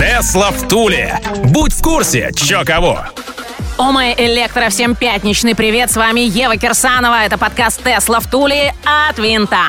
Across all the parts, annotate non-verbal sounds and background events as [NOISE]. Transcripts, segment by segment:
Тесла в Туле. Будь в курсе, чё кого. О, мой электро, всем пятничный привет, с вами Ева Кирсанова, это подкаст «Тесла в Туле» от Винта.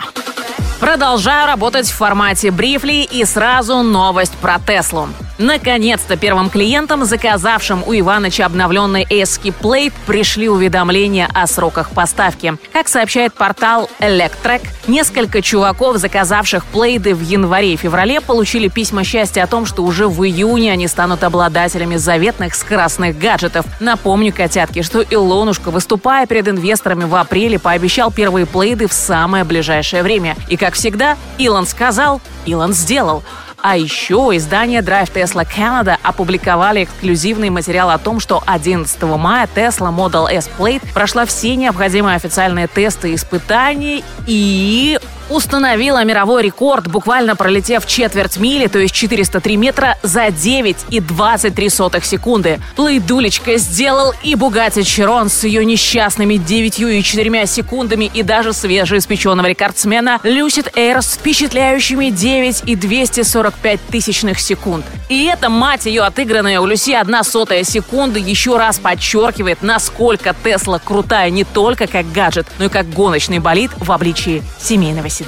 Продолжаю работать в формате брифли и сразу новость про Теслу. Наконец-то первым клиентам, заказавшим у Иваныча обновленный Eski Plate, пришли уведомления о сроках поставки. Как сообщает портал Electrek, несколько чуваков, заказавших плейды в январе и феврале, получили письма счастья о том, что уже в июне они станут обладателями заветных скоростных гаджетов. Напомню, котятки, что Илонушка, выступая перед инвесторами в апреле, пообещал первые плейды в самое ближайшее время. И, как всегда, Илон сказал, Илон сделал. А еще издание Drive Tesla Canada опубликовали эксклюзивный материал о том, что 11 мая Tesla Model S Plate прошла все необходимые официальные тесты и испытания и установила мировой рекорд, буквально пролетев четверть мили, то есть 403 метра, за 9 и 23 сотых секунды. Плейдулечка сделал и Бугатти Чирон с ее несчастными 9 и 4 секундами и даже свежеиспеченного рекордсмена Lucid Air с впечатляющими 9 и 245 тысячных секунд. И эта, мать ее, отыгранная у Люси одна сотая секунды еще раз подчеркивает, насколько Тесла крутая не только как гаджет, но и как гоночный болид в обличии семейного седана.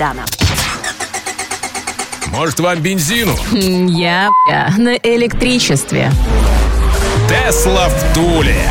Может, вам бензину? [LAUGHS] Я, я на электричестве. Тесла в Туле.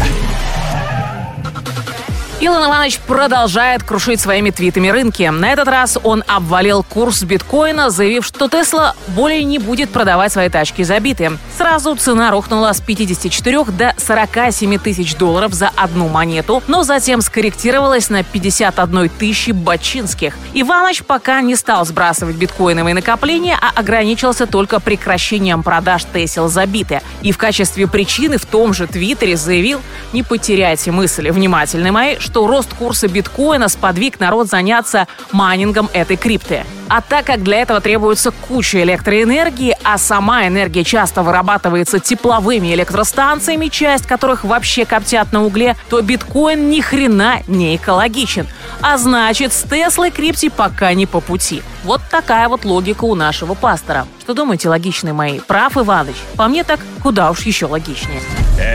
Илон Иванович продолжает крушить своими твитами рынки. На этот раз он обвалил курс биткоина, заявив, что Тесла более не будет продавать свои тачки забитые. Сразу цена рухнула с 54 до 47 тысяч долларов за одну монету, но затем скорректировалась на 51 тысячи бачинских. Иванович пока не стал сбрасывать биткоиновые накопления, а ограничился только прекращением продаж Тесел забиты. И в качестве причины в том же Твиттере заявил, не потеряйте мысли, внимательны мои, что рост курса биткоина сподвиг народ заняться майнингом этой крипты. А так как для этого требуется куча электроэнергии, а сама энергия часто вырабатывается тепловыми электростанциями, часть которых вообще коптят на угле, то биткоин ни хрена не экологичен. А значит, с Теслой крипте пока не по пути. Вот такая вот логика у нашего пастора. Что думаете, логичные мои? Прав Иваныч? По мне так куда уж еще логичнее.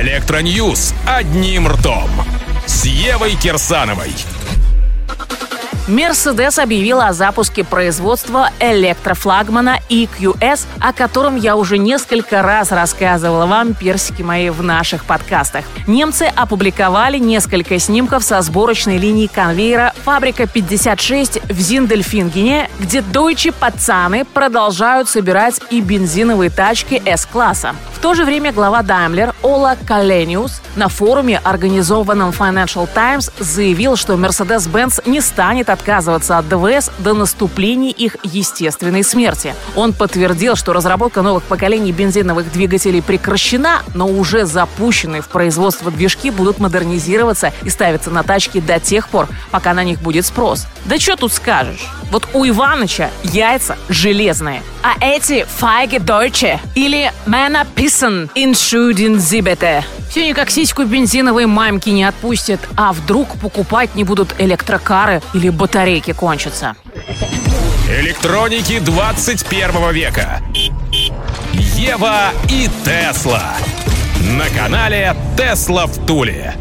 Электроньюз одним ртом с Евой Кирсановой. Мерседес объявила о запуске производства электрофлагмана EQS, о котором я уже несколько раз рассказывала вам, персики мои, в наших подкастах. Немцы опубликовали несколько снимков со сборочной линии конвейера «Фабрика 56» в Зиндельфингене, где дойчи пацаны продолжают собирать и бензиновые тачки S-класса. В то же время глава Daimler Ола Калениус на форуме, организованном Financial Times, заявил, что Mercedes-Benz не станет отказываться от ДВС до наступления их естественной смерти. Он подтвердил, что разработка новых поколений бензиновых двигателей прекращена, но уже запущенные в производство движки будут модернизироваться и ставиться на тачки до тех пор, пока на них будет спрос. Да что тут скажешь? Вот у Иваныча яйца железные, а эти файги дойче или Мэна Писсен иншудин зибете. Все никак сиську бензиновой мамки не отпустят, а вдруг покупать не будут электрокары или батарейки кончатся. Электроники 21 века. Ева и Тесла. На канале Тесла в Туле.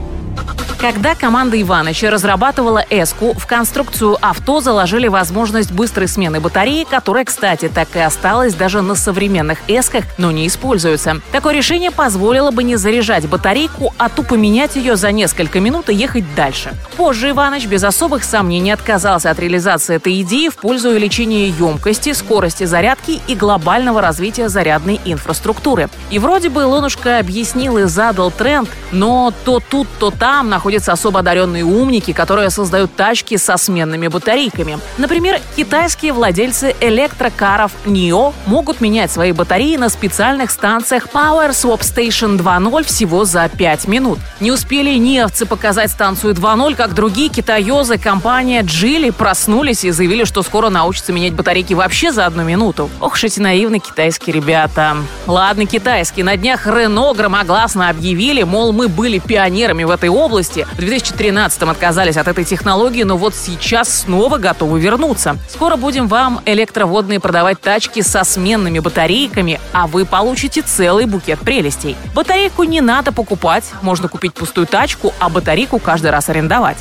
Когда команда Иваныча разрабатывала эску, в конструкцию авто заложили возможность быстрой смены батареи, которая, кстати, так и осталась даже на современных эсках, но не используется. Такое решение позволило бы не заряжать батарейку, а тупо менять ее за несколько минут и ехать дальше. Позже Иваныч без особых сомнений отказался от реализации этой идеи в пользу увеличения емкости, скорости зарядки и глобального развития зарядной инфраструктуры. И вроде бы Лонушка объяснил и задал тренд, но то тут, то там находится находятся особо одаренные умники, которые создают тачки со сменными батарейками. Например, китайские владельцы электрокаров NIO могут менять свои батареи на специальных станциях Power Swap Station 2.0 всего за 5 минут. Не успели ниевцы показать станцию 2.0, как другие китаёзы, компания Geely проснулись и заявили, что скоро научатся менять батарейки вообще за одну минуту. Ох эти наивные китайские ребята. Ладно, китайские. На днях Рено громогласно объявили, мол, мы были пионерами в этой области. В 2013-м отказались от этой технологии, но вот сейчас снова готовы вернуться. Скоро будем вам электроводные продавать тачки со сменными батарейками, а вы получите целый букет прелестей. Батарейку не надо покупать, можно купить пустую тачку, а батарейку каждый раз арендовать.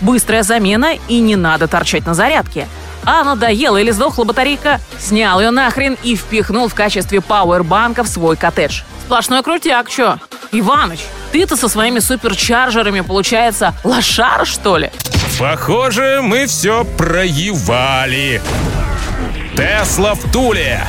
Быстрая замена и не надо торчать на зарядке. А надоела или сдохла батарейка? Снял ее нахрен и впихнул в качестве пауэрбанка в свой коттедж. Сплошной крутяк, чё? Иваныч, ты-то со своими суперчарджерами, получается, лошар, что ли? Похоже, мы все проевали. Тесла в Туле.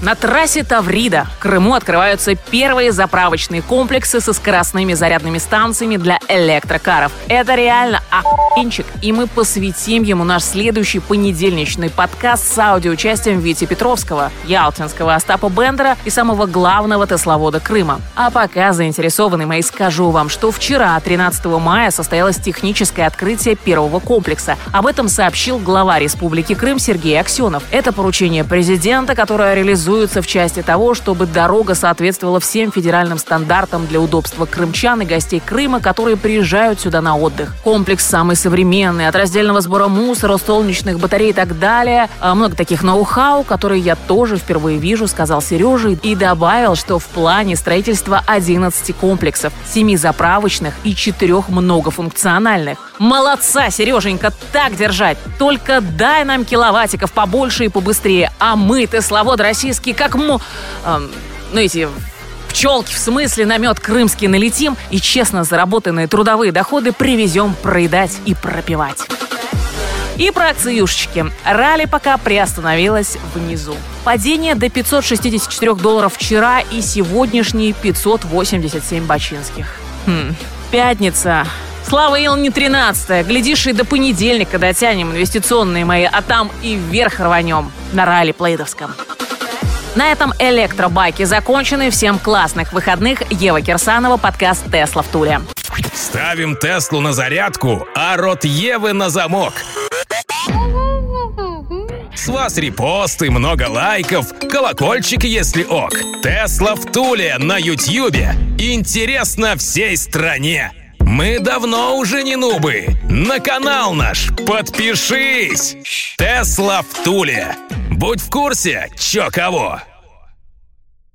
На трассе Таврида Крыму открываются первые заправочные комплексы со скоростными зарядными станциями для электрокаров. Это реально охуенчик, и мы посвятим ему наш следующий понедельничный подкаст с аудиоучастием Вити Петровского, Ялтинского Остапа Бендера и самого главного тесловода Крыма. А пока заинтересованы мои скажу вам, что вчера, 13 мая, состоялось техническое открытие первого комплекса. Об этом сообщил глава Республики Крым Сергей Аксенов. Это поручение президента, которое реализует реализуется в части того, чтобы дорога соответствовала всем федеральным стандартам для удобства крымчан и гостей Крыма, которые приезжают сюда на отдых. Комплекс самый современный, от раздельного сбора мусора, солнечных батарей и так далее. А много таких ноу-хау, которые я тоже впервые вижу, сказал Сережа и добавил, что в плане строительства 11 комплексов, 7 заправочных и 4 многофункциональных. Молодца, Сереженька, так держать. Только дай нам киловаттиков побольше и побыстрее, а мы, тесловод российский крымский, как му... Эм, ну, эти пчелки, в смысле на мед крымский налетим и честно заработанные трудовые доходы привезем проедать и пропивать. И про акциюшечки. Ралли пока приостановилась внизу. Падение до 564 долларов вчера и сегодняшние 587 бачинских. Хм. Пятница. Слава Ил не 13 Глядишь, и до понедельника дотянем инвестиционные мои, а там и вверх рванем на ралли плейдовском. На этом электробайки закончены. Всем классных выходных. Ева Кирсанова, подкаст «Тесла в Туле». Ставим Теслу на зарядку, а рот Евы на замок. С вас репосты, много лайков, колокольчик, если ок. Тесла в Туле на Ютьюбе. Интересно всей стране. Мы давно уже не нубы. На канал наш подпишись. Тесла в Туле. Будь в курсе, чё кого.